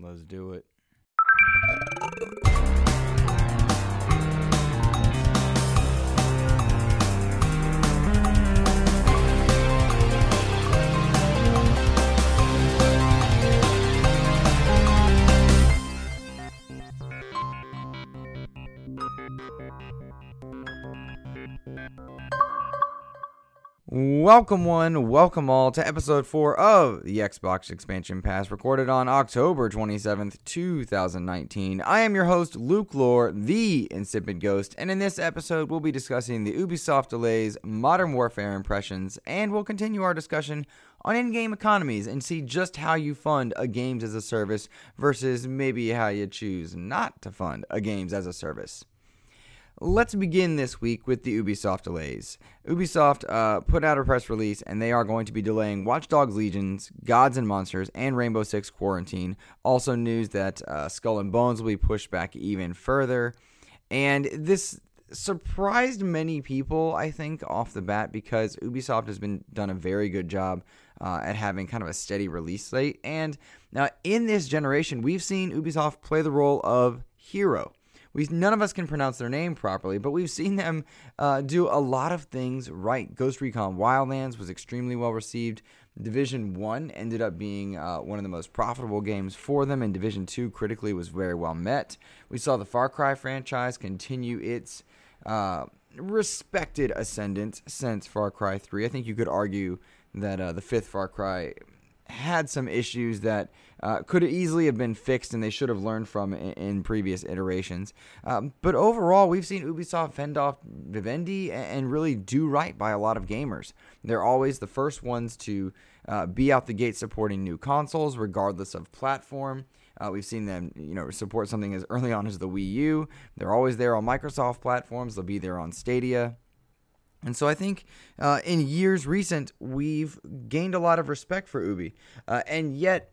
Let's do it. Welcome, one, welcome all to episode 4 of the Xbox Expansion Pass, recorded on October 27th, 2019. I am your host, Luke Lore, the Insipid Ghost, and in this episode, we'll be discussing the Ubisoft delays, Modern Warfare impressions, and we'll continue our discussion on in game economies and see just how you fund a games as a service versus maybe how you choose not to fund a games as a service. Let's begin this week with the Ubisoft delays. Ubisoft uh, put out a press release and they are going to be delaying Watch Dogs Legions, Gods and Monsters, and Rainbow Six Quarantine. Also, news that uh, Skull and Bones will be pushed back even further. And this surprised many people, I think, off the bat because Ubisoft has been done a very good job uh, at having kind of a steady release slate. And now in this generation, we've seen Ubisoft play the role of hero we none of us can pronounce their name properly, but we've seen them uh, do a lot of things right. Ghost Recon Wildlands was extremely well received. Division One ended up being uh, one of the most profitable games for them, and Division Two critically was very well met. We saw the Far Cry franchise continue its uh, respected ascendance since Far Cry Three. I think you could argue that uh, the fifth Far Cry had some issues that uh, could easily have been fixed and they should have learned from in, in previous iterations. Um, but overall, we've seen Ubisoft fend off Vivendi and really do right by a lot of gamers. They're always the first ones to uh, be out the gate supporting new consoles, regardless of platform. Uh, we've seen them, you know, support something as early on as the Wii U. They're always there on Microsoft platforms. They'll be there on Stadia. And so I think uh, in years recent, we've gained a lot of respect for Ubi. Uh, and yet,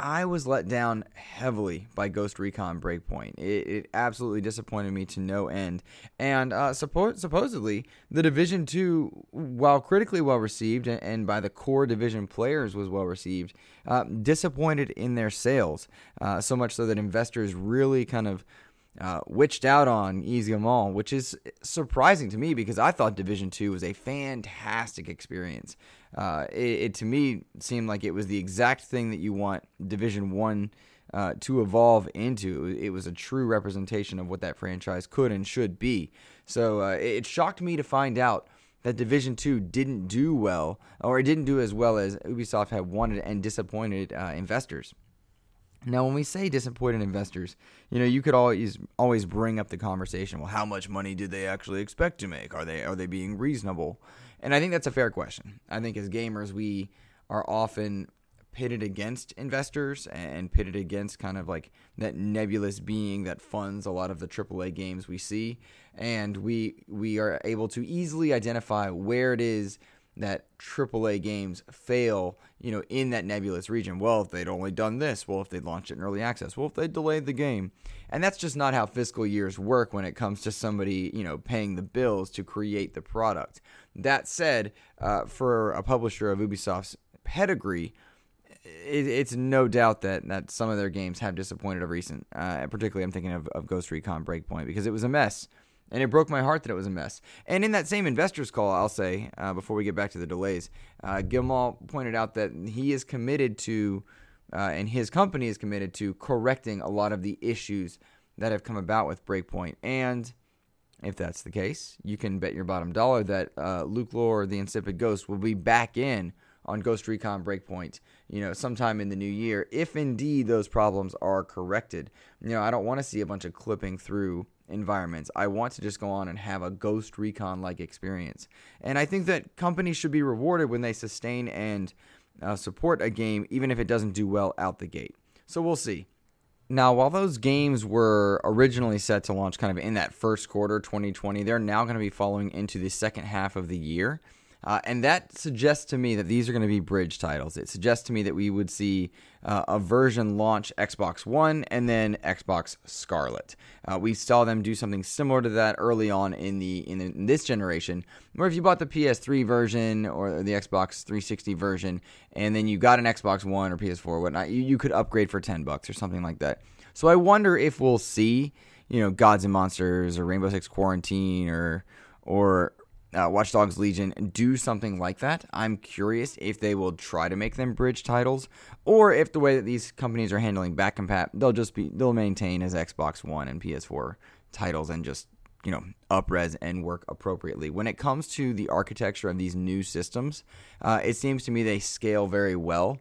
I was let down heavily by Ghost Recon Breakpoint. It, it absolutely disappointed me to no end. And uh, suppo- supposedly, the Division 2, while critically well received and, and by the core Division players was well received, uh, disappointed in their sales. Uh, so much so that investors really kind of uh, witched out on Easy Mall, which is surprising to me because I thought Division Two was a fantastic experience. Uh, it, it, to me seemed like it was the exact thing that you want Division One uh, to evolve into. It was a true representation of what that franchise could and should be. So uh, it shocked me to find out that Division Two didn't do well, or it didn't do as well as Ubisoft had wanted and disappointed uh, investors. Now, when we say disappointed investors, you know, you could always always bring up the conversation. Well, how much money did they actually expect to make? Are they are they being reasonable? And I think that's a fair question. I think as gamers, we are often pitted against investors and pitted against kind of like that nebulous being that funds a lot of the AAA games we see, and we we are able to easily identify where it is that AAA games fail, you know, in that nebulous region. Well, if they'd only done this, well, if they'd launched it in early access, well, if they'd delayed the game. And that's just not how fiscal years work when it comes to somebody, you know, paying the bills to create the product. That said, uh, for a publisher of Ubisoft's pedigree, it, it's no doubt that, that some of their games have disappointed of recent. Uh, particularly, I'm thinking of, of Ghost Recon Breakpoint because it was a mess and it broke my heart that it was a mess. And in that same investors call, I'll say uh, before we get back to the delays, uh, Guillemot pointed out that he is committed to, uh, and his company is committed to correcting a lot of the issues that have come about with Breakpoint. And if that's the case, you can bet your bottom dollar that uh, Luke Lore, the Insipid Ghost, will be back in on Ghost Recon Breakpoint, you know, sometime in the new year, if indeed those problems are corrected. You know, I don't want to see a bunch of clipping through environments. I want to just go on and have a Ghost Recon like experience. And I think that companies should be rewarded when they sustain and uh, support a game, even if it doesn't do well out the gate. So we'll see. Now, while those games were originally set to launch kind of in that first quarter 2020, they're now going to be following into the second half of the year. Uh, and that suggests to me that these are going to be bridge titles. It suggests to me that we would see uh, a version launch Xbox One and then Xbox Scarlett. Uh, we saw them do something similar to that early on in the in, in, this generation, where if you bought the PS3 version or the Xbox 360 version, and then you got an Xbox One or PS4 or whatnot, you, you could upgrade for 10 bucks or something like that. So I wonder if we'll see, you know, Gods and Monsters or Rainbow Six Quarantine or or uh, Watch Dogs Legion do something like that. I'm curious if they will try to make them bridge titles, or if the way that these companies are handling back compat, they'll just be they'll maintain as Xbox One and PS4 titles and just you know upres and work appropriately. When it comes to the architecture of these new systems, uh, it seems to me they scale very well.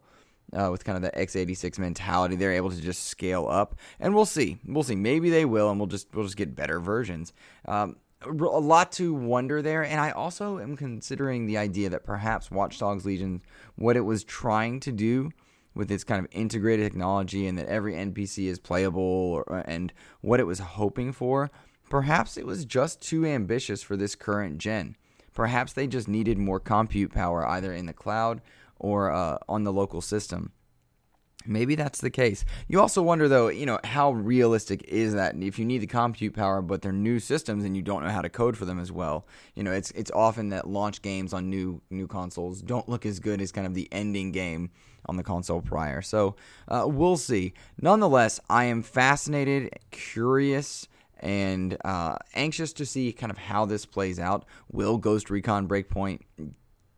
Uh, with kind of the x86 mentality, they're able to just scale up, and we'll see. We'll see. Maybe they will, and we'll just we'll just get better versions. Um, a lot to wonder there. And I also am considering the idea that perhaps Watch Dogs Legion, what it was trying to do with its kind of integrated technology and that every NPC is playable or, and what it was hoping for, perhaps it was just too ambitious for this current gen. Perhaps they just needed more compute power either in the cloud or uh, on the local system. Maybe that's the case. You also wonder, though, you know, how realistic is that? If you need the compute power, but they're new systems and you don't know how to code for them as well, you know, it's it's often that launch games on new new consoles don't look as good as kind of the ending game on the console prior. So uh, we'll see. Nonetheless, I am fascinated, curious and uh, anxious to see kind of how this plays out. Will Ghost Recon Breakpoint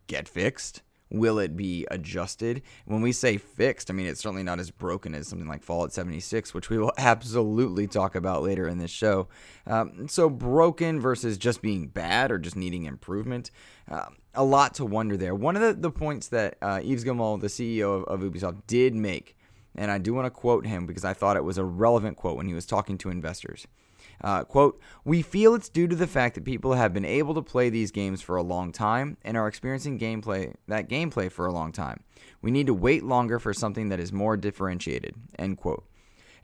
get fixed? Will it be adjusted? When we say fixed, I mean it's certainly not as broken as something like Fallout 76, which we will absolutely talk about later in this show. Um, so, broken versus just being bad or just needing improvement. Uh, a lot to wonder there. One of the, the points that uh, Yves Guillemot, the CEO of, of Ubisoft, did make, and I do want to quote him because I thought it was a relevant quote when he was talking to investors. Uh, quote, we feel it's due to the fact that people have been able to play these games for a long time and are experiencing gameplay that gameplay for a long time. We need to wait longer for something that is more differentiated. End quote.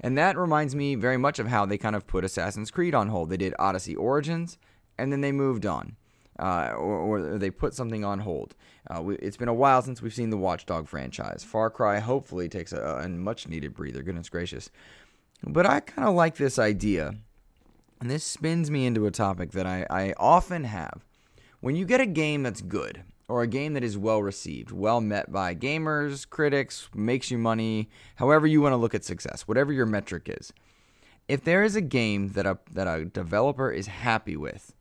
And that reminds me very much of how they kind of put Assassin's Creed on hold. They did Odyssey Origins and then they moved on. Uh, or, or, they put something on hold. Uh, we, it's been a while since we've seen the Watchdog franchise. Far Cry hopefully takes a, a much needed breather. Goodness gracious. But I kind of like this idea and this spins me into a topic that I, I often have. When you get a game that's good, or a game that is well received, well met by gamers, critics, makes you money, however you want to look at success, whatever your metric is. If there is a game that a that a developer is happy with,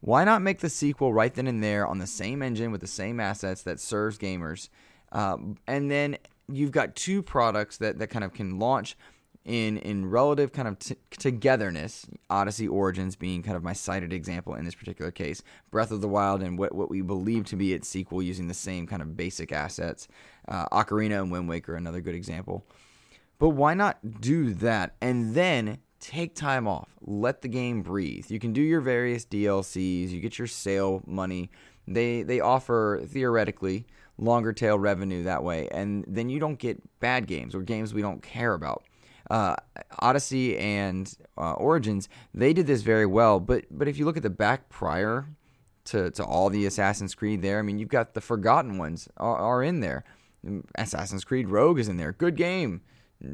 why not make the sequel right then and there on the same engine with the same assets that serves gamers, um, and then you've got two products that that kind of can launch in in relative kind of t- togetherness, Odyssey Origins being kind of my cited example in this particular case, Breath of the Wild and what, what we believe to be its sequel using the same kind of basic assets, uh, Ocarina and Wind Waker, another good example. But why not do that and then take time off, let the game breathe? You can do your various DLCs, you get your sale money. They they offer theoretically longer tail revenue that way, and then you don't get bad games or games we don't care about uh, Odyssey and uh, Origins, they did this very well. But but if you look at the back prior to, to all the Assassin's Creed there, I mean, you've got the forgotten ones are, are in there. Assassin's Creed Rogue is in there. Good game.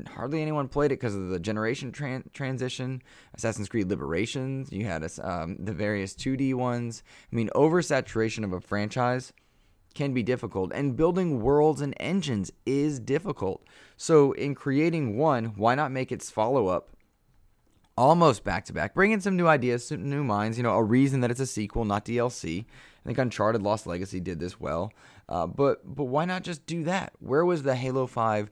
Hardly anyone played it because of the generation tran- transition. Assassin's Creed Liberations, you had um, the various 2D ones. I mean, oversaturation of a franchise can be difficult, and building worlds and engines is difficult. So, in creating one, why not make its follow up almost back to back? Bring in some new ideas, some new minds, you know, a reason that it's a sequel, not DLC. I think Uncharted Lost Legacy did this well. Uh, but, but why not just do that? Where was the Halo 5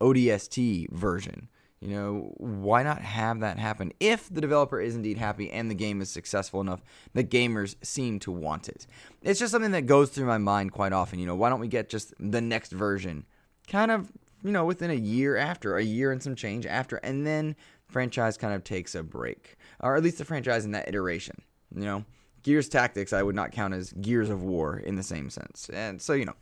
ODST version? You know, why not have that happen if the developer is indeed happy and the game is successful enough that gamers seem to want it? It's just something that goes through my mind quite often. You know, why don't we get just the next version kind of, you know, within a year after, a year and some change after, and then franchise kind of takes a break, or at least the franchise in that iteration. You know, Gears Tactics I would not count as Gears of War in the same sense. And so, you know,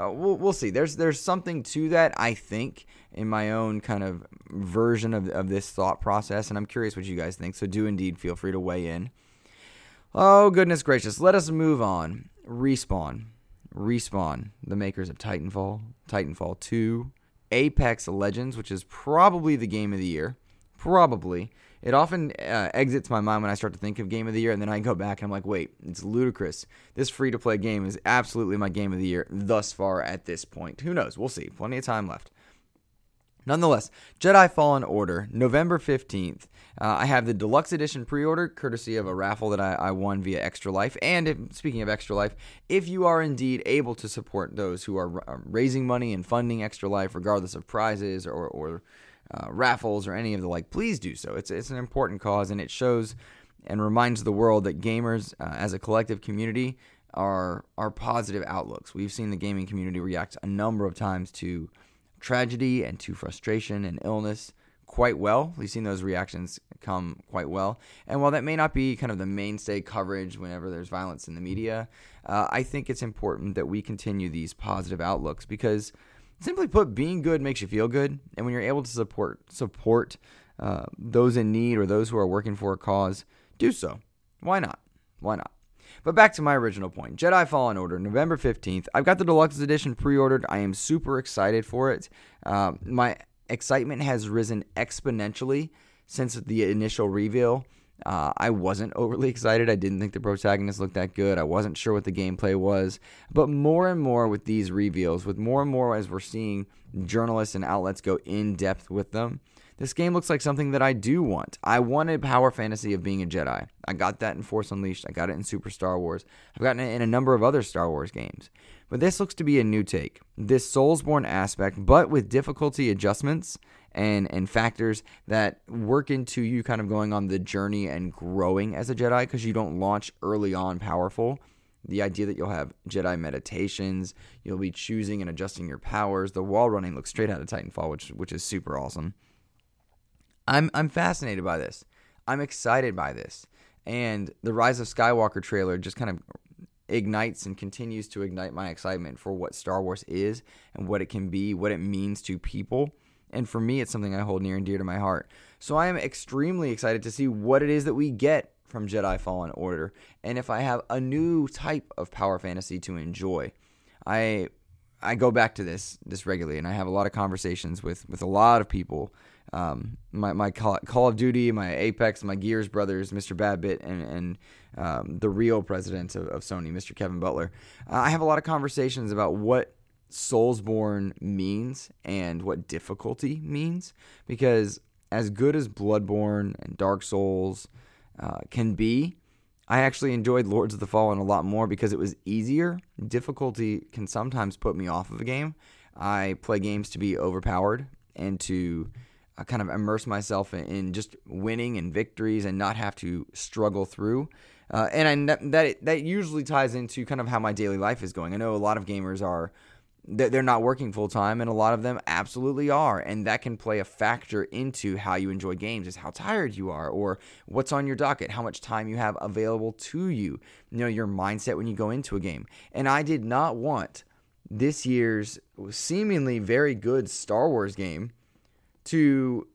uh, we'll, we'll see. There's there's something to that, I think, in my own kind of version of, of this thought process, and I'm curious what you guys think. So do indeed feel free to weigh in. Oh goodness gracious, let us move on. Respawn. Respawn, the makers of Titanfall, Titanfall 2, Apex Legends, which is probably the game of the year. Probably. It often uh, exits my mind when I start to think of game of the year, and then I go back and I'm like, wait, it's ludicrous. This free to play game is absolutely my game of the year thus far at this point. Who knows? We'll see. Plenty of time left. Nonetheless, Jedi Fallen Order, November 15th. Uh, I have the deluxe edition pre order, courtesy of a raffle that I, I won via Extra Life. And if, speaking of Extra Life, if you are indeed able to support those who are uh, raising money and funding Extra Life, regardless of prizes or, or uh, raffles or any of the like, please do so. It's, it's an important cause and it shows and reminds the world that gamers uh, as a collective community are, are positive outlooks. We've seen the gaming community react a number of times to tragedy and to frustration and illness quite well. We've seen those reactions come quite well. And while that may not be kind of the mainstay coverage whenever there's violence in the media, uh, I think it's important that we continue these positive outlooks because, simply put, being good makes you feel good. And when you're able to support support uh, those in need or those who are working for a cause, do so. Why not? Why not? But back to my original point Jedi Fallen Order, November 15th. I've got the deluxe edition pre ordered. I am super excited for it. Um, my excitement has risen exponentially since the initial reveal. Uh, I wasn't overly excited. I didn't think the protagonist looked that good. I wasn't sure what the gameplay was. But more and more with these reveals, with more and more as we're seeing journalists and outlets go in depth with them, this game looks like something that I do want. I wanted power fantasy of being a Jedi. I got that in Force Unleashed. I got it in Super Star Wars. I've gotten it in a number of other Star Wars games. But this looks to be a new take. This Soulsborne aspect, but with difficulty adjustments and and factors that work into you kind of going on the journey and growing as a Jedi because you don't launch early on powerful. The idea that you'll have Jedi meditations, you'll be choosing and adjusting your powers. The wall running looks straight out of Titanfall, which which is super awesome. I'm I'm fascinated by this. I'm excited by this. And the Rise of Skywalker trailer just kind of ignites and continues to ignite my excitement for what Star Wars is and what it can be, what it means to people. And for me, it's something I hold near and dear to my heart. So I am extremely excited to see what it is that we get from Jedi Fallen Order and if I have a new type of power fantasy to enjoy. I I go back to this this regularly and I have a lot of conversations with with a lot of people um, my my Call, Call, of Duty, my Apex, my Gears brothers, Mr. Badbit, and and um, the real president of, of, Sony, Mr. Kevin Butler. Uh, I have a lot of conversations about what Soulsborne means and what difficulty means because as good as Bloodborne and Dark Souls uh, can be, I actually enjoyed Lords of the Fallen a lot more because it was easier. Difficulty can sometimes put me off of a game. I play games to be overpowered and to I kind of immerse myself in, in, just winning and victories and not have to struggle through. Uh, and I, that that usually ties into kind of how my daily life is going. I know a lot of gamers are they're not working full time, and a lot of them absolutely are, and that can play a factor into how you enjoy games. Is how tired you are, or what's on your docket, how much time you have available to you. You know your mindset when you go into a game. And I did not want this year's seemingly very good Star Wars game to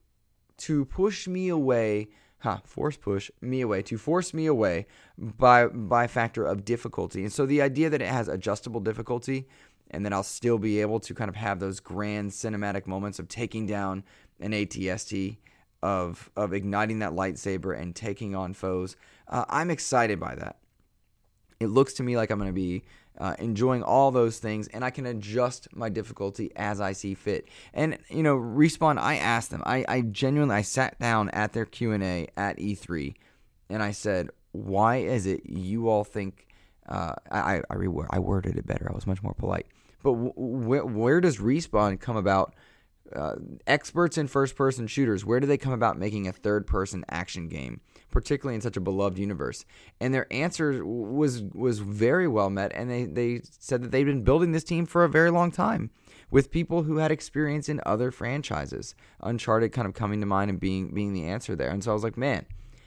to push me away huh, force push me away to force me away by by factor of difficulty and so the idea that it has adjustable difficulty and then I'll still be able to kind of have those grand cinematic moments of taking down an ATST of of igniting that lightsaber and taking on foes uh, I'm excited by that it looks to me like I'm going to be uh, enjoying all those things, and I can adjust my difficulty as I see fit. And you know, respawn. I asked them. I, I genuinely I sat down at their Q and A at E3, and I said, "Why is it you all think?" Uh, I I, re- I worded it better. I was much more polite. But where where does respawn come about? Uh, experts in first person shooters, where do they come about making a third person action game? particularly in such a beloved universe? And their answer was was very well met, and they they said that they've been building this team for a very long time with people who had experience in other franchises. Uncharted kind of coming to mind and being being the answer there. And so I was like, man,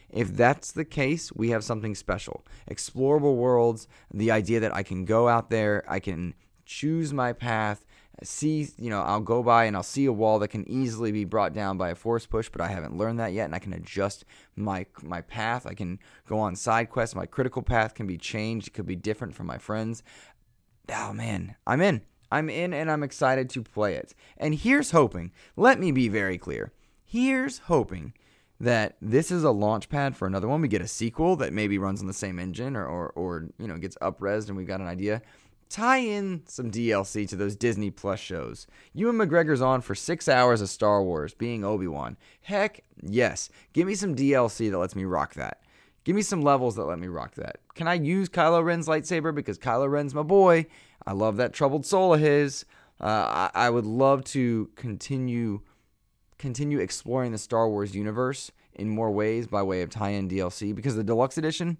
if that's the case, we have something special. Explorable worlds, the idea that I can go out there, I can choose my path, uh, see, you know, I'll go by and I'll see a wall that can easily be brought down by a force push, but I haven't learned that yet, and I can adjust my my path. I can go on side quests. My critical path can be changed. It could be different from my friends. oh man, I'm in. I'm in and I'm excited to play it. And here's hoping, let me be very clear. Here's hoping that this is a launch pad for another one. We get a sequel that maybe runs on the same engine or, or, or you know, gets upresed and we've got an idea. Tie in some DLC to those Disney Plus shows. Ewan McGregor's on for six hours of Star Wars, being Obi Wan. Heck, yes. Give me some DLC that lets me rock that. Give me some levels that let me rock that. Can I use Kylo Ren's lightsaber because Kylo Ren's my boy? I love that troubled soul of his. Uh, I, I would love to continue continue exploring the Star Wars universe in more ways by way of tie-in DLC because the deluxe edition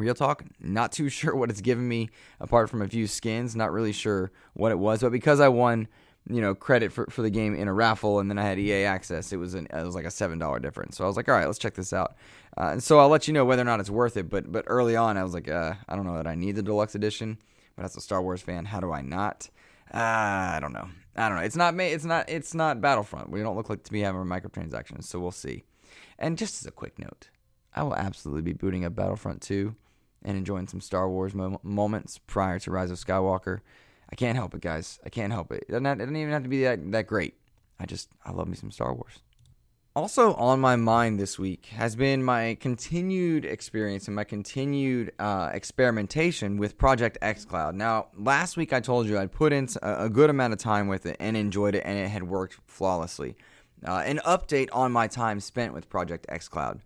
real talk not too sure what it's given me apart from a few skins not really sure what it was but because I won you know credit for, for the game in a raffle and then I had EA access it was an, it was like a seven dollar difference. So I was like all right let's check this out. Uh, and so I'll let you know whether or not it's worth it but but early on I was like uh, I don't know that I need the deluxe edition but as a Star Wars fan how do I not? Uh, I don't know. I don't know. It's not it's not it's not Battlefront. We don't look like to be having microtransactions so we'll see. And just as a quick note I will absolutely be booting up Battlefront 2 and enjoying some Star Wars mo- moments prior to Rise of Skywalker. I can't help it, guys. I can't help it. It doesn't, it doesn't even have to be that, that great. I just, I love me some Star Wars. Also on my mind this week has been my continued experience and my continued uh, experimentation with Project xCloud. Now, last week I told you I'd put in a good amount of time with it and enjoyed it, and it had worked flawlessly. Uh, an update on my time spent with Project xCloud.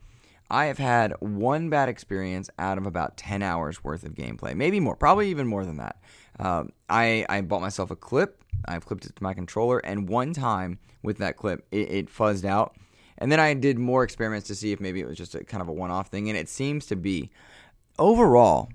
I have had one bad experience out of about 10 hours worth of gameplay, maybe more, probably even more than that. Um, I, I bought myself a clip, I've clipped it to my controller, and one time with that clip, it, it fuzzed out. And then I did more experiments to see if maybe it was just a kind of a one off thing, and it seems to be. Overall,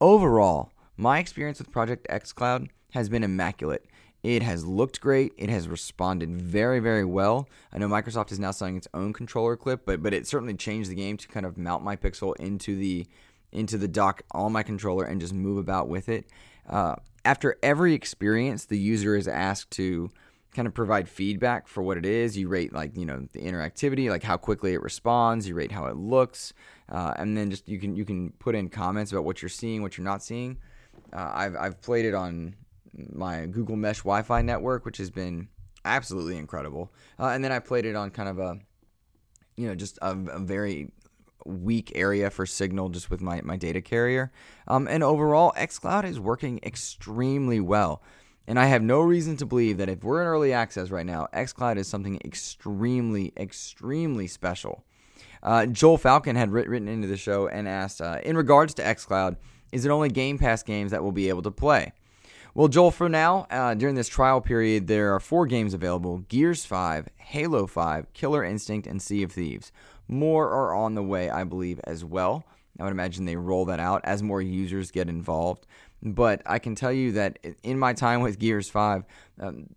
overall, my experience with Project xCloud has been immaculate. It has looked great. It has responded very, very well. I know Microsoft is now selling its own controller clip, but but it certainly changed the game to kind of mount my Pixel into the into the dock on my controller and just move about with it. Uh, after every experience, the user is asked to kind of provide feedback for what it is. You rate like you know the interactivity, like how quickly it responds. You rate how it looks, uh, and then just you can you can put in comments about what you're seeing, what you're not seeing. Uh, I've I've played it on my Google Mesh Wi-Fi network, which has been absolutely incredible. Uh, and then I played it on kind of a, you know, just a, a very weak area for signal just with my, my data carrier. Um, and overall, xCloud is working extremely well. And I have no reason to believe that if we're in early access right now, xCloud is something extremely, extremely special. Uh, Joel Falcon had writ- written into the show and asked, uh, in regards to xCloud, is it only Game Pass games that will be able to play? Well, Joel, for now, uh, during this trial period, there are four games available Gears 5, Halo 5, Killer Instinct, and Sea of Thieves. More are on the way, I believe, as well. I would imagine they roll that out as more users get involved. But I can tell you that in my time with Gears 5, um,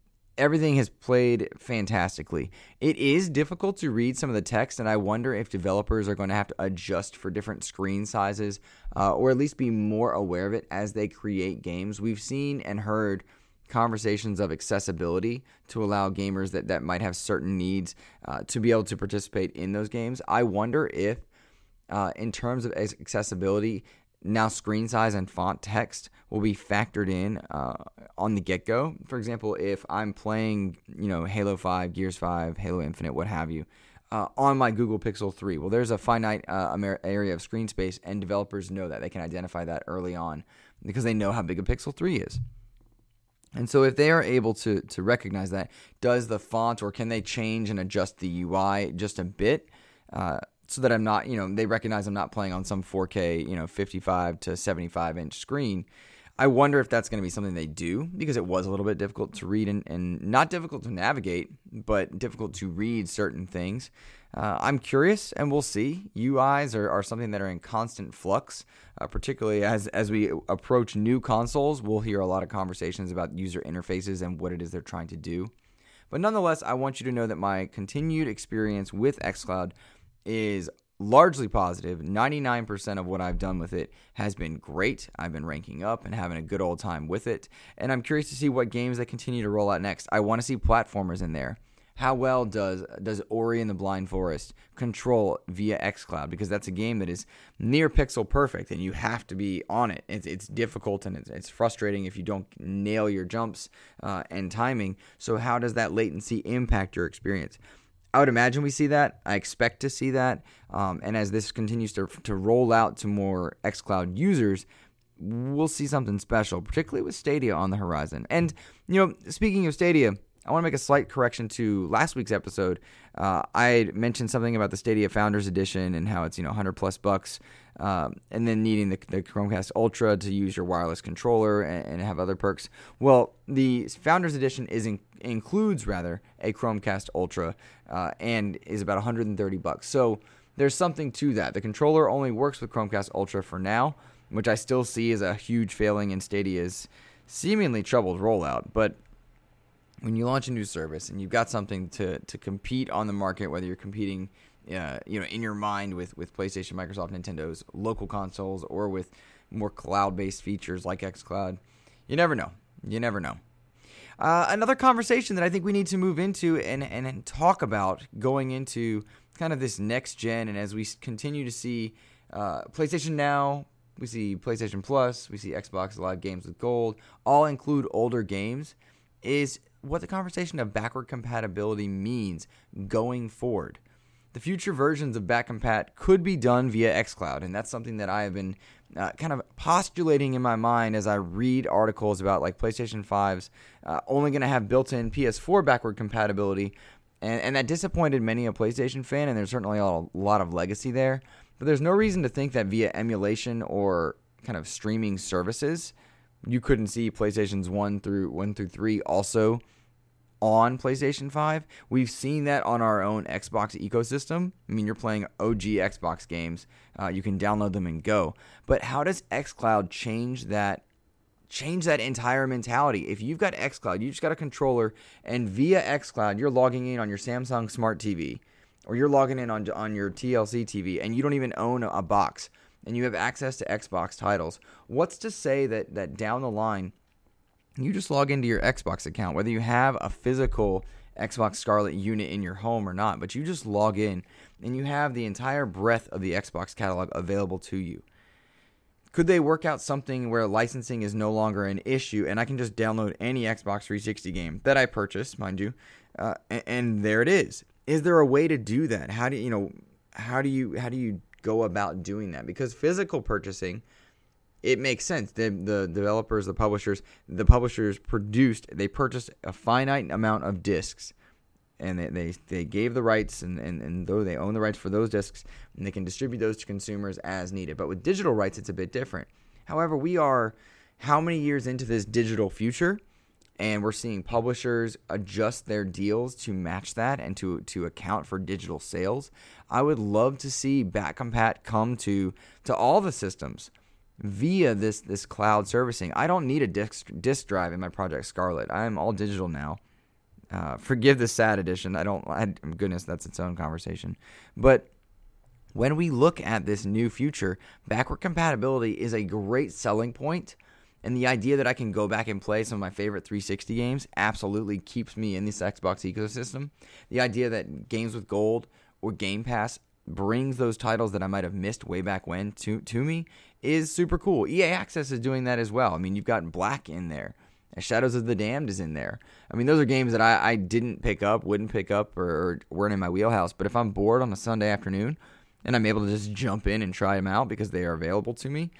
everything has played fantastically. It is difficult to read some of the text, and I wonder if developers are going to have to adjust for different screen sizes uh, or at least be more aware of it as they create games. We've seen and heard conversations of accessibility to allow gamers that, that might have certain needs uh, to be able to participate in those games. I wonder if, uh, in terms of accessibility, now screen size and font text will be factored in uh, on the get go. For example, if I'm playing, you know, Halo 5, Gears 5, Halo Infinite, what have you, uh, on my Google Pixel 3, well, there's a finite uh, area of screen space, and developers know that. They can identify that early on because they know how big a Pixel 3 is. And so, if they are able to to recognize that, does the font or can they change and adjust the UI just a bit? Uh, so that I'm not, you know, they recognize I'm not playing on some 4K, you know, 55 to 75 inch screen. I wonder if that's going to be something they do because it was a little bit difficult to read and, and not difficult to navigate, but difficult to read certain things. Uh, I'm curious and we'll see. UIs are, are something that are in constant flux, uh, particularly as, as we approach new consoles. We'll hear a lot of conversations about user interfaces and what it is they're trying to do. But nonetheless, I want you to know that my continued experience with xCloud is largely positive. 99% of what I've done with it has been great. I've been ranking up and having a good old time with it. And I'm curious to see what games they continue to roll out next. I want to see platformers in there. How well does does Ori and the Blind Forest control via xCloud? Because that's a game that is near pixel perfect, and you have to be on it. It's, it's difficult and it's, it's frustrating if you don't nail your jumps uh, and timing. So how does that latency impact your experience? I would imagine we see that. I expect to see that. Um, and as this continues to, to roll out to more xCloud users, we'll see something special, particularly with Stadia on the horizon. And, you know, speaking of Stadia, I want to make a slight correction to last week's episode. Uh, I mentioned something about the Stadia Founders Edition and how it's you know 100 plus bucks, um, and then needing the, the, Chromecast Ultra to use your wireless controller and, and, have other perks. Well, the Founders Edition is in, includes rather a Chromecast Ultra uh, and is about 130 bucks. So there's something to that. The controller only works with Chromecast Ultra for now, which I still see as a huge failing in Stadia's seemingly troubled rollout, but when you launch a new service and you've got something to, to compete on the market, whether you're competing, uh, you know, in your mind with, with PlayStation, Microsoft, Nintendo's local consoles, or with more cloud-based features like xCloud, you never know. You never know. Uh, another conversation that I think we need to move into and, and, and talk about going into kind of this next gen, and as we continue to see uh, PlayStation Now, we see PlayStation Plus, we see Xbox Live Games with Gold, all include older games, is what the conversation of backward compatibility means going forward. The future versions of back backcompat could be done via xCloud, and that's something that I have been uh, kind of postulating in my mind as I read articles about like PlayStation 5's uh, only going to have built-in PS4 backward compatibility, and, and that disappointed many a PlayStation fan, and there's certainly a lot of legacy there. But there's no reason to think that via emulation or kind of streaming services, you couldn't see PlayStations 1 through 1 through 3 also on PlayStation 5. We've seen that on our own Xbox ecosystem. I mean, you're playing OG Xbox games, uh, you can download them and go. But how does xCloud change that? Change that entire mentality. If you've got xCloud, you just got a controller, and via xCloud, you're logging in on your Samsung Smart TV, or you're logging in on on your TLC TV, and you don't even own a box and you have access to Xbox titles. What's to say that that down the line you just log into your Xbox account, whether you have a physical Xbox Scarlett unit in your home or not, but you just log in and you have the entire breadth of the Xbox catalog available to you. Could they work out something where licensing is no longer an issue and I can just download any Xbox 360 game that I purchased, mind you, uh, and, and there it is? Is there a way to do that? How do you, you know? How do you how do you go about doing that because physical purchasing it makes sense. The, the developers, the publishers, the publishers produced, they purchased a finite amount of discs and they, they, they gave the rights and, and, and though they own the rights for those discs and they can distribute those to consumers as needed. But with digital rights, it's a bit different. However, we are how many years into this digital future? And we're seeing publishers adjust their deals to match that and to to account for digital sales. I would love to see Backcompat come to to all the systems via this this cloud servicing. I don't need a disk disk drive in my Project Scarlett. I am all digital now. Uh, forgive the sad edition. I don't. I, goodness, that's its own conversation. But when we look at this new future, backward compatibility is a great selling point and the idea that I can go back and play some of my favorite 360 games absolutely keeps me in this Xbox ecosystem. The idea that games with gold or Game Pass brings those titles that I might have missed way back when to to me is super cool. EA Access is doing that as well. I mean, you've got Black in there. Shadows of the Damned is in there. I mean, those are games that I, I didn't pick up, wouldn't pick up, or, or weren't in my wheelhouse. But if I'm bored on a Sunday afternoon and I'm able to just jump in and try them out because they are available to me,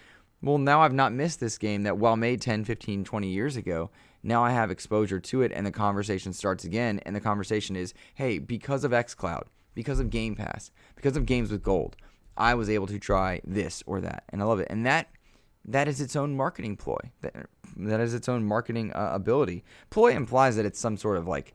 well, now I've not missed this game that, well made 10, 15, 20 years ago, now I have exposure to it and the conversation starts again. And the conversation is hey, because of xCloud, because of Game Pass, because of games with gold, I was able to try this or that. And I love it. And that that is its own marketing ploy. That, that is its own marketing uh, ability. Ploy implies that it's some sort of like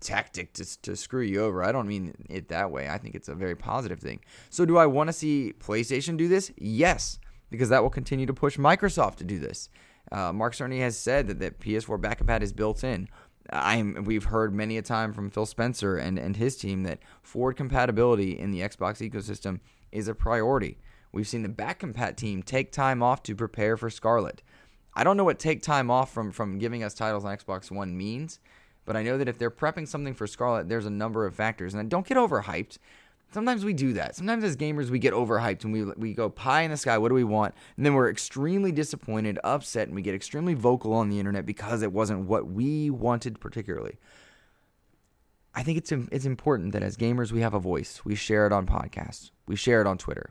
tactic to, to screw you over. I don't mean it that way. I think it's a very positive thing. So, do I want to see PlayStation do this? Yes because that will continue to push Microsoft to do this. Uh, Mark Cerny has said that, that PS4 backcompat is built in. I'm, we've heard many a time from Phil Spencer and, and his team that forward compatibility in the Xbox ecosystem is a priority. We've seen the backcompat team take time off to prepare for Scarlett. I don't know what take time off from, from giving us titles on Xbox One means, But I know that if they're prepping something for Scarlett, there's a number of factors. And don't get overhyped. Sometimes we do that. Sometimes as gamers, we get overhyped and we, we go pie in the sky. What do we want? And then we're extremely disappointed, upset, and we get extremely vocal on the internet because it wasn't what we wanted particularly. I think it's it's important that as gamers we have a voice. We share it on podcasts. We share it on Twitter.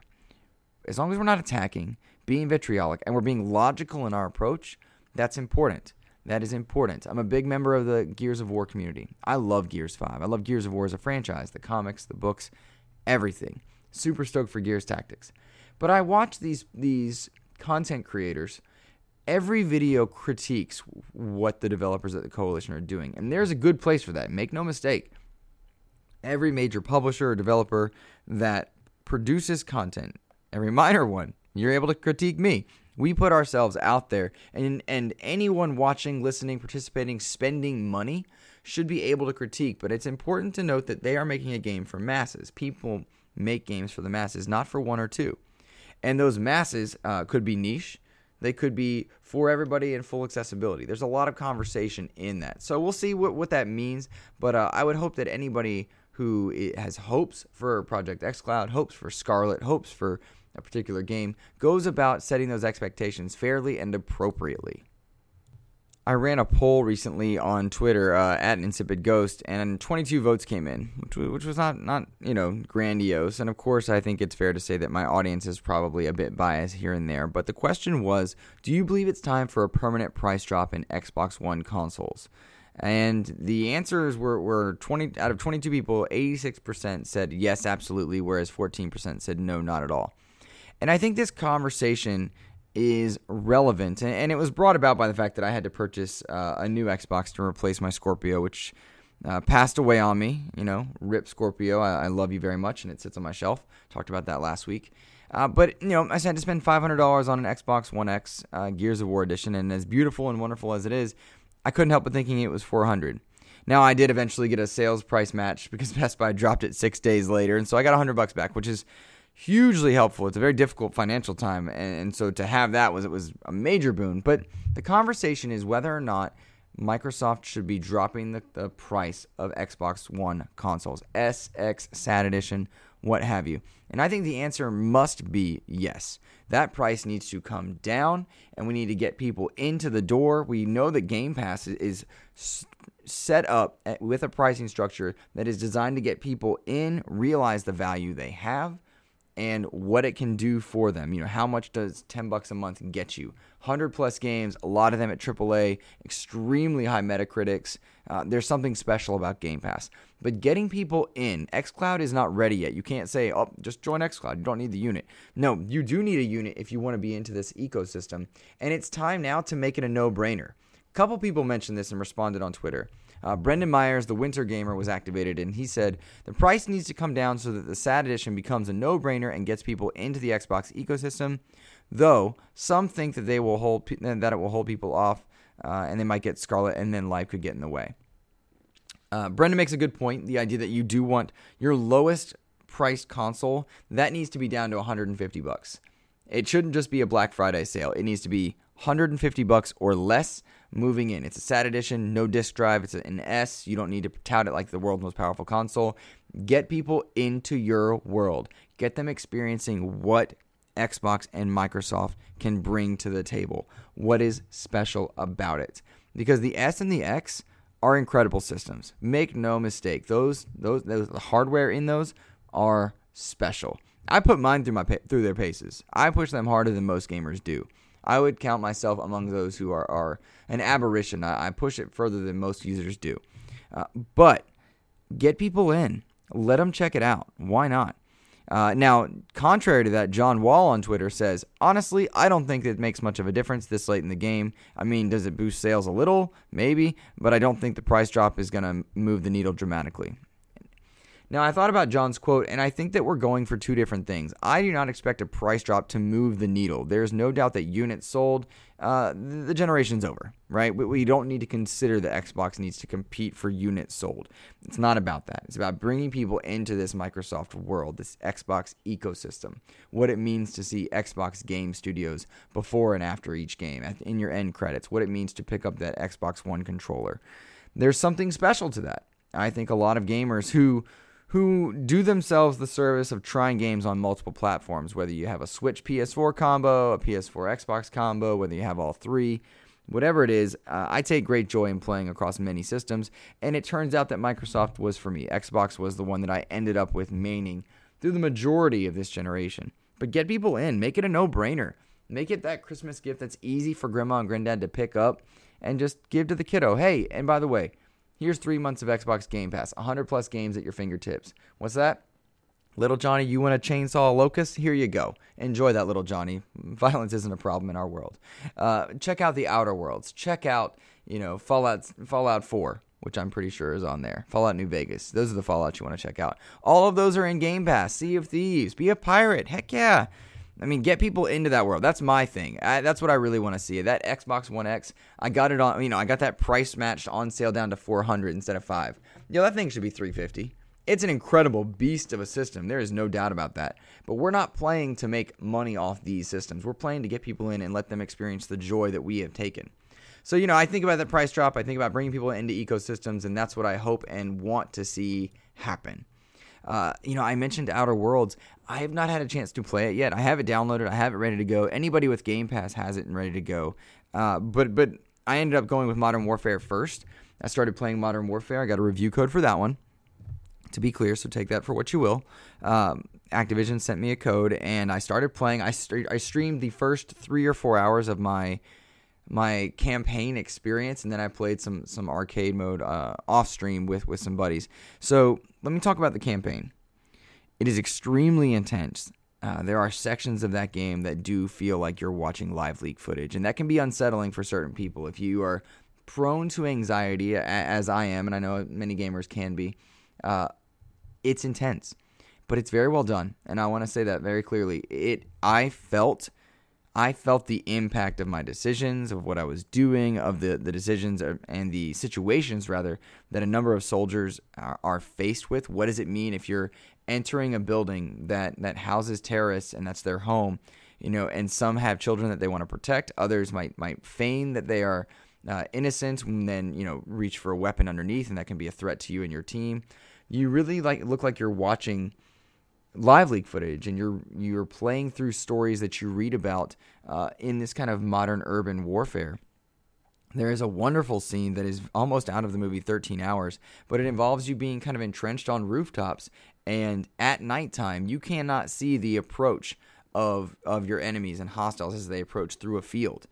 As long as we're not attacking, being vitriolic, and we're being logical in our approach, that's important. That is important. I'm a big member of the Gears of War community. I love Gears 5. I love Gears of War as a franchise, the comics, the books, everything. Super stoked for Gears Tactics. But I watch these these content creators every video critiques what the developers at the coalition are doing. And there's a good place for that. Make no mistake. Every major publisher or developer that produces content, every minor one, you're able to critique me. We put ourselves out there and and anyone watching, listening, participating, spending money should be able to critique, but it's important to note that they are making a game for masses. People make games for the masses, not for one or two. And those masses uh, could be niche, they could be for everybody and full accessibility. There's a lot of conversation in that. So we'll see what, what that means. But uh, I would hope that anybody who has hopes for Project xCloud, hopes for Scarlett, hopes for a particular game, goes about setting those expectations fairly and appropriately. I ran a poll recently on Twitter uh, at Insipid Ghost, and 22 votes came in, which, which was not not you know grandiose. And of course, I think it's fair to say that my audience is probably a bit biased here and there. But the question was, do you believe it's time for a permanent price drop in Xbox One consoles? And the answers were, were 20 out of 22 people, 86% said yes, absolutely, whereas 14% said no, not at all. And I think this conversation is relevant, and it was brought about by the fact that I had to purchase uh, a new Xbox to replace my Scorpio, which uh, passed away on me. You know, rip Scorpio. I, I, love you very much, and it sits on my shelf. Talked about that last week. Uh, but you know, I had to spend five hundred dollars on an Xbox One X uh, Gears of War edition, and as beautiful and wonderful as it is, I couldn't help but thinking it was four hundred. Now I did eventually get a sales price match because Best Buy dropped it six days later, and so I got hundred bucks back, which is hugely helpful. It's a very difficult financial time, and, and so to have that was it was a major boon. But the conversation is whether or not Microsoft should be dropping the, the price of Xbox One consoles, SX Sat Edition, what have you. And I think the answer must be yes. That price needs to come down, and we need to get people into the door. We know that Game Pass is set up eh, with a pricing structure that is designed to get people in, realize the value they have, and what it can do for them. You know, how much does 10 bucks a month get you? 100 plus games, a lot of them at AAA, extremely high Metacritics. Uh, there's something special about Game Pass. But getting people in, xCloud is not ready yet. You can't say, oh, just join xCloud. You don't need the unit. No, you do need a unit if you want to be into this ecosystem. And it's time now to make it a no brainer. A couple people mentioned this and responded on Twitter. Uh, Brendan Myers, the Winter Gamer, was activated, and he said the price needs to come down so that the sad edition becomes a no-brainer and gets people into the Xbox ecosystem. Though some think that they will hold that it will hold people off, uh, and they might get Scarlett, and then life could get in the way. Uh, Brendan makes a good point. The idea that you do want your lowest priced console that needs to be down to 150 bucks. It shouldn't just be a Black Friday sale. It needs to be 150 bucks or less moving in. It's a SAT edition, no disk drive. It's an S. You don't need to tout it like the world's most powerful console. Get people into your world. Get them experiencing what Xbox and Microsoft can bring to the table. What is special about it? Because the S and the X are incredible systems. Make no mistake. Those those, those the hardware in those are special. I put mine through my through their paces. I push them harder than most gamers do. I would count myself among those who are, are an aberration. I, I push it further than most users do. Uh, but get people in, let them check it out. Why not? Uh, now, contrary to that, John Wall on Twitter says, honestly, I don't think it makes much of a difference this late in the game. I mean, does it boost sales a little? Maybe, but I don't think the price drop is going to move the needle dramatically. Now, I thought about John's quote, and I think that we're going for two different things. I do not expect a price drop to move the needle. There's no doubt that units sold, uh, the generation's over, right? We, we don't need to consider that Xbox needs to compete for units sold. It's not about that. It's about bringing people into this Microsoft world, this Xbox ecosystem, what it means to see Xbox game studios before and after each game, in your end credits, what it means to pick up that Xbox One controller. there's something special to that. I think a lot of gamers who who do themselves the service of trying games on multiple platforms, whether you have a Switch PS4 combo, a PS4 Xbox combo, whether you have all three, whatever it is, uh, I take great joy in playing across many systems. And it turns out that Microsoft was for me. Xbox was the one that I ended up with maining through the majority of this generation. But get people in, make it a no brainer. Make it that Christmas gift that's easy for grandma and granddad to pick up and just give to the kiddo. Hey, and by the way, here's three months of Xbox Game Pass, 100 plus games at your fingertips. What's that? Little Johnny, you want to chainsaw a locust? Here you go. Enjoy that, little Johnny. Violence isn't a problem in our world. Uh, check out the Outer Worlds. Check out, you know, Fallout Fallout 4, which I'm pretty sure is on there. Fallout New Vegas. Those are the Fallouts you want to check out. All of those are in Game Pass. Sea of Thieves. Be a pirate. Heck yeah. I mean, get people into that world. That's my thing. I, that's what I really want to see. That Xbox One X, I got it on. You know, I got that price matched on sale down to 400 instead of five. Yo, that thing should be 350. It's an incredible beast of a system. There is no doubt about that. But we're not playing to make money off these systems. We're playing to get people in and let them experience the joy that we have taken. So, you know, I think about that price drop. I think about bringing people into ecosystems, and that's what I hope and want to see happen. Uh, you know, I mentioned Outer Worlds. I have not had a chance to play it yet. I have it downloaded. I have it ready to go. Anybody with Game Pass has it and ready to go. Uh, but but I ended up going with Modern Warfare first. I started playing Modern Warfare. I got a review code for that one. To be clear, so take that for what you will. Um, Activision sent me a code, and I started playing. I st- I streamed the first three or four hours of my my campaign experience, and then I played some some arcade mode uh, off stream with with some buddies. So let me talk about the campaign. It is extremely intense. Uh, there are sections of that game that do feel like you're watching live leak footage, and that can be unsettling for certain people. If you are prone to anxiety, as I am, and I know many gamers can be, uh, it's intense, but it's very well done, and I want to say that very clearly. It I felt I felt the impact of my decisions, of what I was doing, of the, the decisions and the situations, rather, that a number of soldiers are, are, faced with. What does it mean if you're entering a building that, that houses terrorists and that's their home? You know, and some have children that they want to protect. Others might might feign that they are uh, innocent, and then you know reach for a weapon underneath, and that can be a threat to you and your team. You really like look like you're watching live leak footage and you're you're playing through stories that you read about uh, in this kind of modern urban warfare. There is a wonderful scene that is almost out of the movie 13 hours, but it involves you being kind of entrenched on rooftops and at nighttime you cannot see the approach of of your enemies and hostiles as they approach through a field.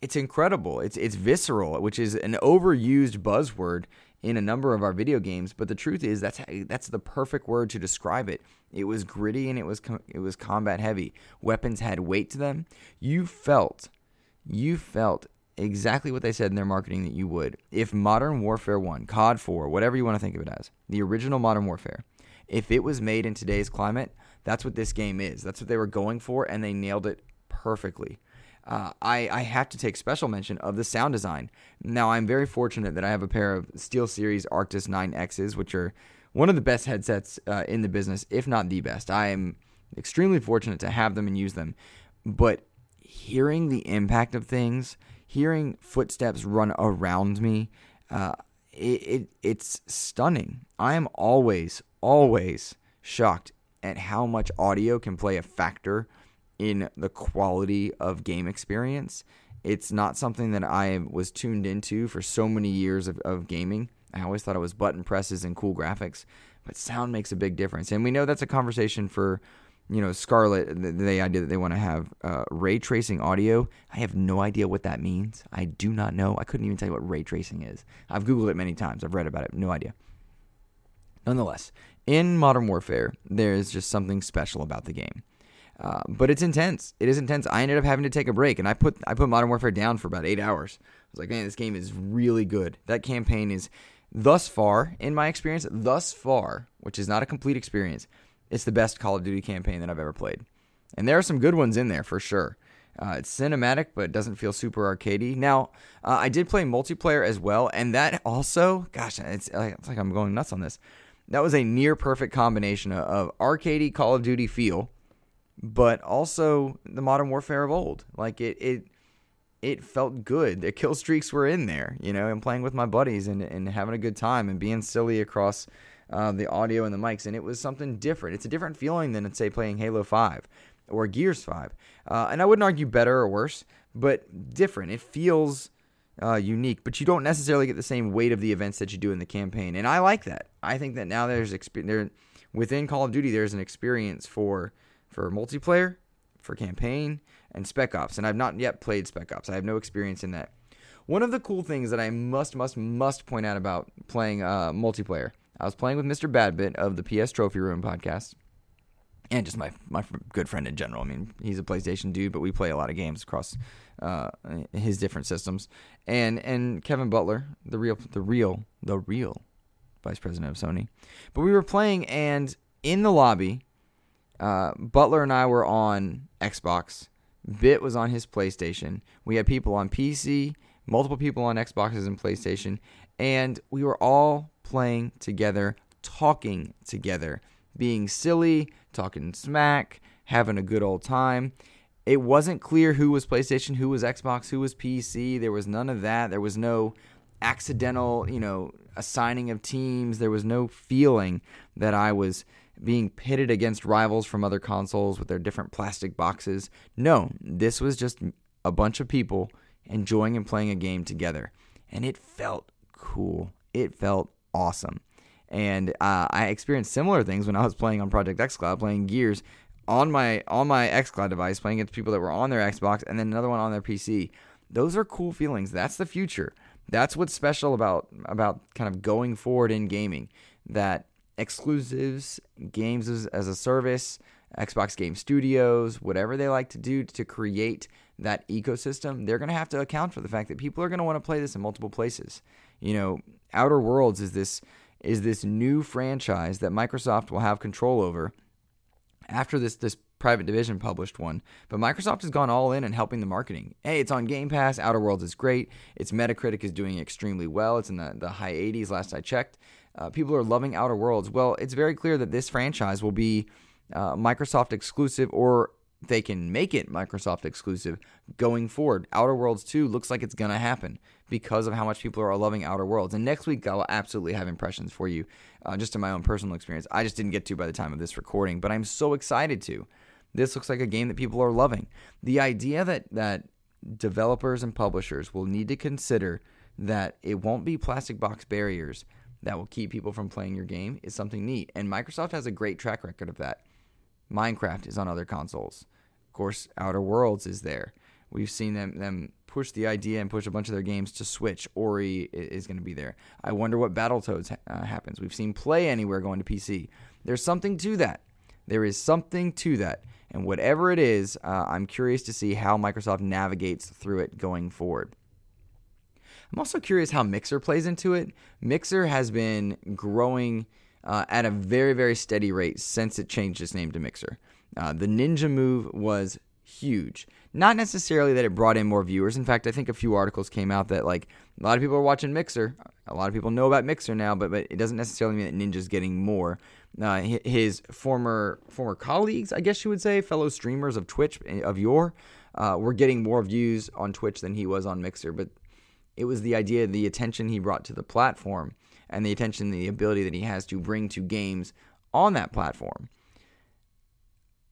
It's incredible. It's it's visceral, which is an overused buzzword in a number of our video games, but the truth is that's that's the perfect word to describe it. It was gritty and it was it was combat heavy. Weapons had weight to them. You felt you felt exactly what they said in their marketing that you would. If Modern Warfare 1, COD 4, whatever you want to think of it as, the original Modern Warfare, if it was made in today's climate, that's what this game is. That's what they were going for and they nailed it perfectly uh, I, I have to take special mention of the sound design. Now, I'm very fortunate that I have a pair of Steel Series Arctis 9Xs, which are one of the best headsets uh, in the business, if not the best. I am extremely fortunate to have them and use them. But hearing the impact of things, hearing footsteps run around me, uh, it, it it's stunning. I am always, always shocked at how much audio can play a factor in the quality of game experience. It's not something that I was tuned into for so many years of, of gaming. I always thought it was button presses and cool graphics, but sound makes a big difference. And we know that's a conversation for, you know, Scarlett, the, the idea that they want to have uh, ray tracing audio. I have no idea what that means. I do not know. I couldn't even tell you what ray tracing is. I've Googled it many times, I've read about it, no idea. Nonetheless, in Modern Warfare, there's just something special about the game. Uh, but it's intense. It is intense. I ended up having to take a break, and I put I put Modern Warfare down for about eight hours. I was like, man, this game is really good. That campaign is thus far, in my experience, thus far, which is not a complete experience, it's the best Call of Duty campaign that I've ever played. And there are some good ones in there for sure. Uh, it's cinematic, but it doesn't feel super arcadey. Now, uh, I did play multiplayer as well, and that also, gosh, it's, it's like I'm going nuts on this. That was a near perfect combination of, of arcadey Call of Duty feel but also the modern warfare of old. Like it, it it felt good. The kill streaks were in there, you know, and playing with my buddies and, and having a good time and being silly across uh, the audio and the mics. And it was something different. It's a different feeling than, say, playing Halo 5 or Gears 5. Uh, and I wouldn't argue better or worse, but different. It feels uh, unique, but you don't necessarily get the same weight of the events that you do in the campaign. And I like that. I think that now there's within Call of Duty, there's an experience for for multiplayer, for campaign, and Spec Ops. And I've not yet played Spec Ops. I have no experience in that. One of the cool things that I must, must, must point out about playing uh, multiplayer, I was playing with Mr. Badbit of the PS Trophy Room podcast, and just my my good friend in general. I mean, he's a PlayStation dude, but we play a lot of games across uh, his different systems. And and Kevin Butler, the real, the real, the real vice president of Sony. But we were playing, and in the lobby, uh, Butler and I were on Xbox. Bit was on his PlayStation. We had people on PC, multiple people on Xboxes and PlayStation, and we were all playing together, talking together, being silly, talking smack, having a good old time. It wasn't clear who was PlayStation, who was Xbox, who was PC. There was none of that. There was no accidental, you know, assigning of teams. There was no feeling that I was being pitted against rivals from other consoles with their different plastic boxes. No, this was just a bunch of people enjoying and playing a game together. And it felt cool. It felt awesome. And uh, I experienced similar things when I was playing on Project xCloud, playing Gears on my on my xCloud device, playing against people that were on their Xbox, and then another one on their PC. Those are cool feelings. That's the future. That's what's special about about kind of going forward in gaming. That exclusives, games as, as a service, Xbox Game Studios, whatever they like to do to create that ecosystem, they're going to have to account for the fact that people are going to want to play this in multiple places. You know, Outer Worlds is this is this new franchise that Microsoft will have control over after this this private division published one. But Microsoft has gone all in and helping the marketing. Hey, it's on Game Pass. Outer Worlds is great. Its Metacritic is doing extremely well. It's in the, the high 80s last I checked. Uh, people are loving Outer Worlds. Well, it's very clear that this franchise will be uh, Microsoft exclusive or they can make it Microsoft exclusive going forward. Outer Worlds 2 looks like it's going to happen because of how much people are loving Outer Worlds. And next week, I'll absolutely have impressions for you, uh, just in my own personal experience. I just didn't get to by the time of this recording, but I'm so excited to. This looks like a game that people are loving. The idea that, that developers and publishers will need to consider that it won't be plastic box barriers that will keep people from playing your game is something neat. And Microsoft has a great track record of that. Minecraft is on other consoles. Of course, Outer Worlds is there. We've seen them them push the idea and push a bunch of their games to Switch. Ori is going to be there. I wonder what Battletoads uh, happens. We've seen Play Anywhere going to PC. There's something to that. There is something to that. And whatever it is, uh, I'm curious to see how Microsoft navigates through it going forward. I'm also curious how Mixer plays into it. Mixer has been growing uh, at a very, very steady rate since it changed its name to Mixer. Uh, the Ninja move was huge. Not necessarily that it brought in more viewers. In fact, I think a few articles came out that like a lot of people are watching Mixer. A lot of people know about Mixer now, but but it doesn't necessarily mean that Ninja's getting more. Uh, his former former colleagues, I guess you would say, fellow streamers of Twitch eh, of yore, uh, were getting more views on Twitch than he was on Mixer. But it was the idea, the attention he brought to the platform, and the attention, the ability that he has to bring to games on that platform.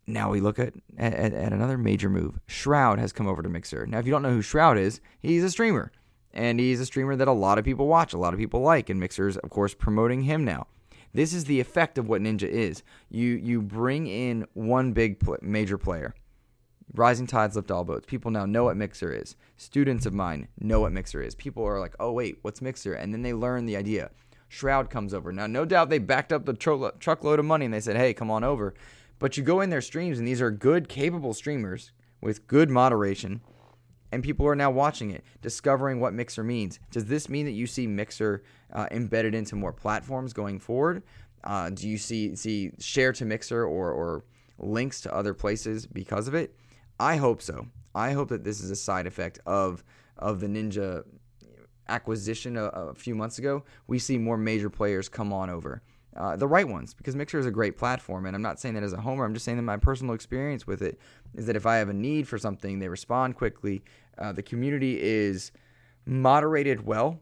Now we look at, at, at another major move. Shroud has come over to Mixer. Now, if you don't know who Shroud is, he's a streamer. And he's a streamer that a lot of people watch, a lot of people like, and Mixer's, of course, promoting him now. This is the effect of what Ninja is. You you bring in one big pl- major player. Rising tides lift all boats. People now know what Mixer is. Students of mine know what Mixer is. People are like, "Oh wait, what's Mixer?" And then they learn the idea. Shroud comes over. Now, no doubt they backed up the tro- truckload of money and they said, "Hey, come on over." But you go in their streams, and these are good, capable streamers with good moderation, and people are now watching it, discovering what Mixer means. Does this mean that you see Mixer uh, embedded into more platforms going forward? Uh, do you see see share to Mixer or or links to other places because of it? I hope so. I hope that this is a side effect of of the Ninja acquisition a, a few months ago. We see more major players come on over uh, the right ones because Mixer is a great platform. And I'm not saying that as a homer. I'm just saying that my personal experience with it is that if I have a need for something, they respond quickly. Uh, the community is moderated well.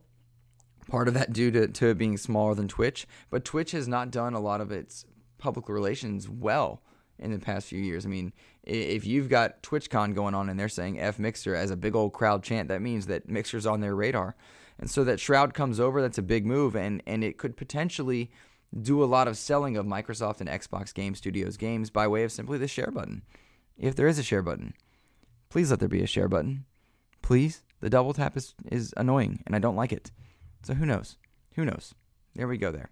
Part of that due to, to it being smaller than Twitch, but Twitch has not done a lot of its public relations well in the past few years. I mean, if you've got TwitchCon going on and they're saying F Mixer as a big old crowd chant, that means that Mixer's on their radar. And so that Shroud comes over, that's a big move, and, and it could potentially do a lot of selling of Microsoft and Xbox Game Studios games by way of simply the share button. If there is a share button, please let there be a share button. Please. The double tap is, is annoying and I don't like it. So who knows? Who knows? There we go there.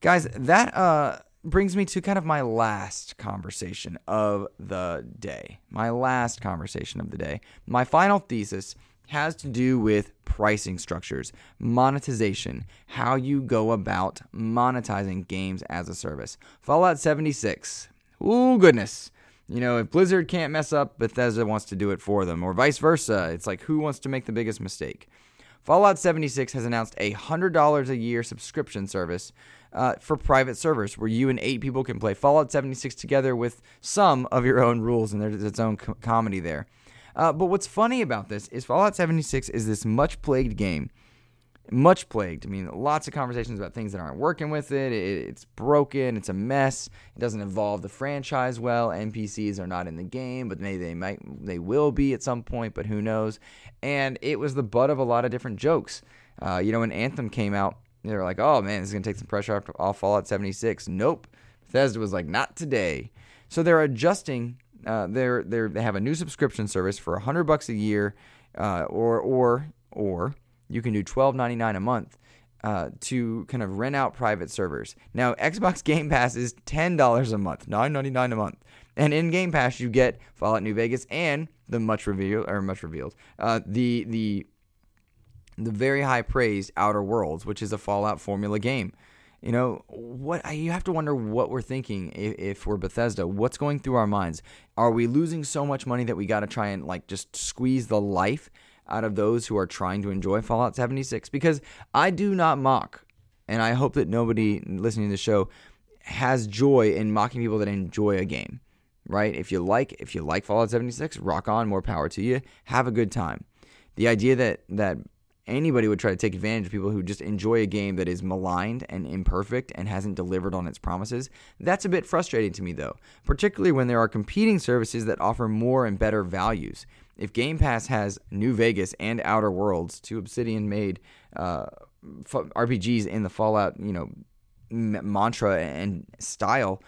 Guys, that uh brings me to kind of my last conversation of the day. My last conversation of the day. My final thesis has to do with pricing structures, monetization, how you go about monetizing games as a service. Fallout 76. Ooh, goodness. You know, if Blizzard can't mess up, Bethesda wants to do it for them, or vice versa. It's like who wants to make the biggest mistake? Fallout 76 has announced a $100 a year subscription service uh, for private servers where you and eight people can play Fallout 76 together with some of your own rules, and there's its own co- comedy there. Uh, but what's funny about this is Fallout 76 is this much plagued game. Much plagued. I mean, lots of conversations about things that aren't working with it. it. It's broken. It's a mess. It doesn't involve the franchise well. NPCs are not in the game, but maybe they might, they will be at some point. But who knows? And it was the butt of a lot of different jokes. Uh, you know, when Anthem came out, they were like, "Oh man, this is gonna take some pressure off, off Fallout 76." Nope. Bethesda was like, "Not today." So they're adjusting uh, they're they they have a new subscription service for hundred bucks a year, uh, or or or you can do twelve ninety nine a month. Uh, to kind of rent out private servers. Now, Xbox Game Pass is ten dollars a month, nine ninety nine a month, and in Game Pass you get Fallout New Vegas and the much revealed or much revealed uh, the the the very high praised Outer Worlds, which is a Fallout formula game. You know what? You have to wonder what we're thinking if, if, we're Bethesda. What's going through our minds? Are we losing so much money that we got to try and like just squeeze the life out of those who are trying to enjoy Fallout 76? Because I do not mock, and I hope that nobody listening to the show has joy in mocking people that enjoy a game. Right? If you like, if you like Fallout 76, rock on. More power to you. Have a good time. The idea that that anybody would try to take advantage of people who just enjoy a game that is maligned and imperfect and hasn't delivered on its promises. That's a bit frustrating to me, though, particularly when there are competing services that offer more and better values. If Game Pass has New Vegas and Outer Worlds, two Obsidian made uh, RPGs in the Fallout, you know, mantra and style,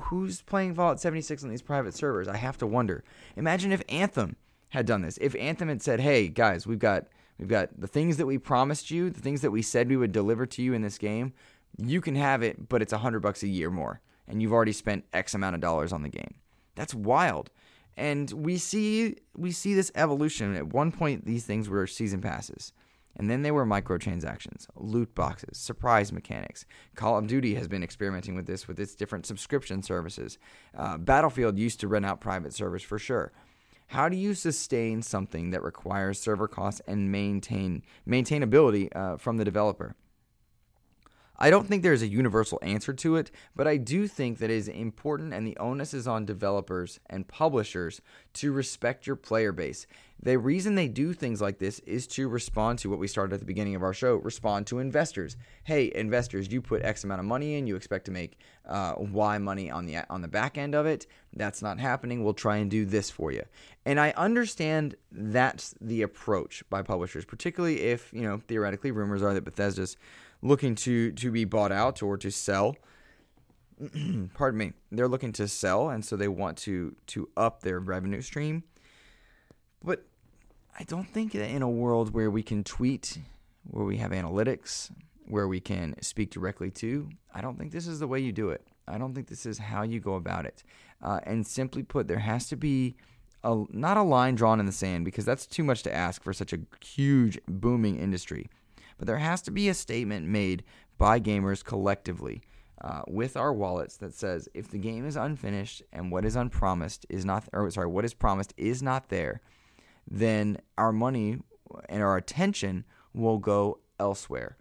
who's playing Fallout 76 on these private servers? I have to wonder. Imagine if Anthem had done this. If Anthem had said, "Hey guys, we've got We've got the things that we promised you, the things that we said we would deliver to you in this game. You can have it, but it's a hundred bucks a year more, and you've already spent X amount of dollars on the game. That's wild. And we see we see this evolution. At one point, these things were season passes. And then they were microtransactions, loot boxes, surprise mechanics. Call of Duty has been experimenting with this with its different subscription services. Uh, Battlefield used to rent out private servers for sure. How do you sustain something that requires server costs and maintain maintainability uh, from the developer? I don't think there's a universal answer to it, but I do think that it is important and the onus is on developers and publishers to respect your player base. The reason they do things like this is to respond to what we started at the beginning of our show respond to investors. Hey, investors, you put X amount of money in, you expect to make uh, Y money on the, on the back end of it. That's not happening. We'll try and do this for you. And I understand that's the approach by publishers, particularly if, you know, theoretically rumors are that Bethesda's looking to to be bought out or to sell. Pardon me. They're looking to sell, and so they want to to up their revenue stream. But I don't think that in a world where we can tweet, where we have analytics, where we can speak directly to, I don't think this is the way you do it. I don't think this is how you go about it. Uh, and simply put, there has to be a, not a line drawn in the sand because that's too much to ask for such a huge booming industry but there has to be a statement made by gamers collectively uh, with our wallets that says if the game is unfinished and what is unpromised is not, or sorry, what is promised is not there, then our money and our attention will go elsewhere.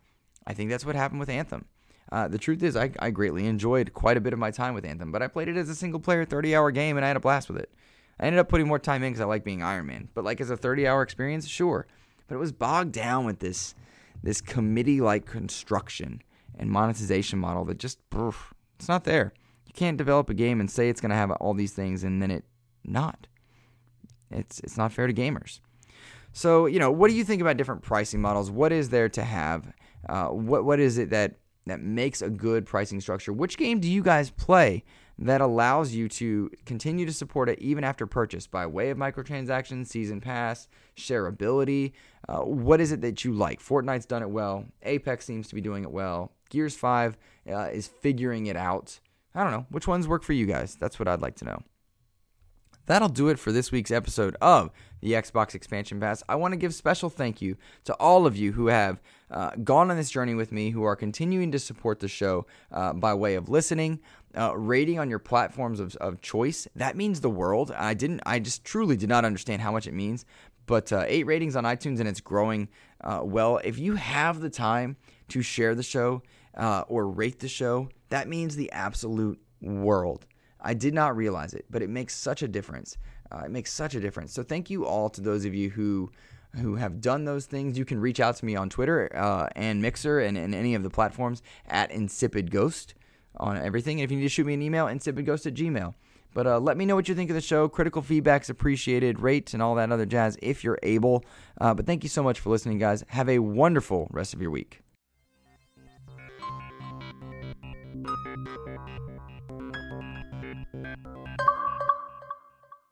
I think that's what happened with Anthem. Uh, the truth is, I, I greatly enjoyed quite a bit of my time with Anthem, but I played it as a single player 30 hour game and I had a blast with it. I ended up putting more time in because I like being Iron Man, but like as a 30 hour experience, sure. But it was bogged down with this this committee like construction and monetization model that just it's not there. You can't develop a game and say it's going to have all these things and then it not. It's it's not fair to gamers. So you know, what do you think about different pricing models? What is there to have? Uh, what what is it that that makes a good pricing structure? Which game do you guys play that allows you to continue to support it even after purchase by way of microtransactions, season pass, shareability? Uh, what is it that you like? Fortnite's done it well. Apex seems to be doing it well. Gears 5 uh, is figuring it out. I don't know. Which ones work for you guys? That's what I'd like to know. That'll do it for this week's episode of the Xbox Expansion Pass. I want to give special thank you to all of you who have uh, gone on this journey with me, who are continuing to support the show uh, by way of listening, uh, rating on your platforms of, of choice. That means the world. I didn't. I just truly did not understand how much it means. But uh, eight ratings on iTunes and it's growing uh, well. If you have the time to share the show uh, or rate the show, that means the absolute world. I did not realize it, but it makes such a difference. Uh, it makes such a difference. So thank you all to those of you who who have done those things. You can reach out to me on Twitter uh, and Mixer and, and any of the platforms at Insipid Ghost on everything. And if you need to shoot me an email, insipidghost at gmail. But uh, let me know what you think of the show. Critical feedback's appreciated. Rate and all that other jazz if you're able. Uh, but thank you so much for listening, guys. Have a wonderful rest of your week.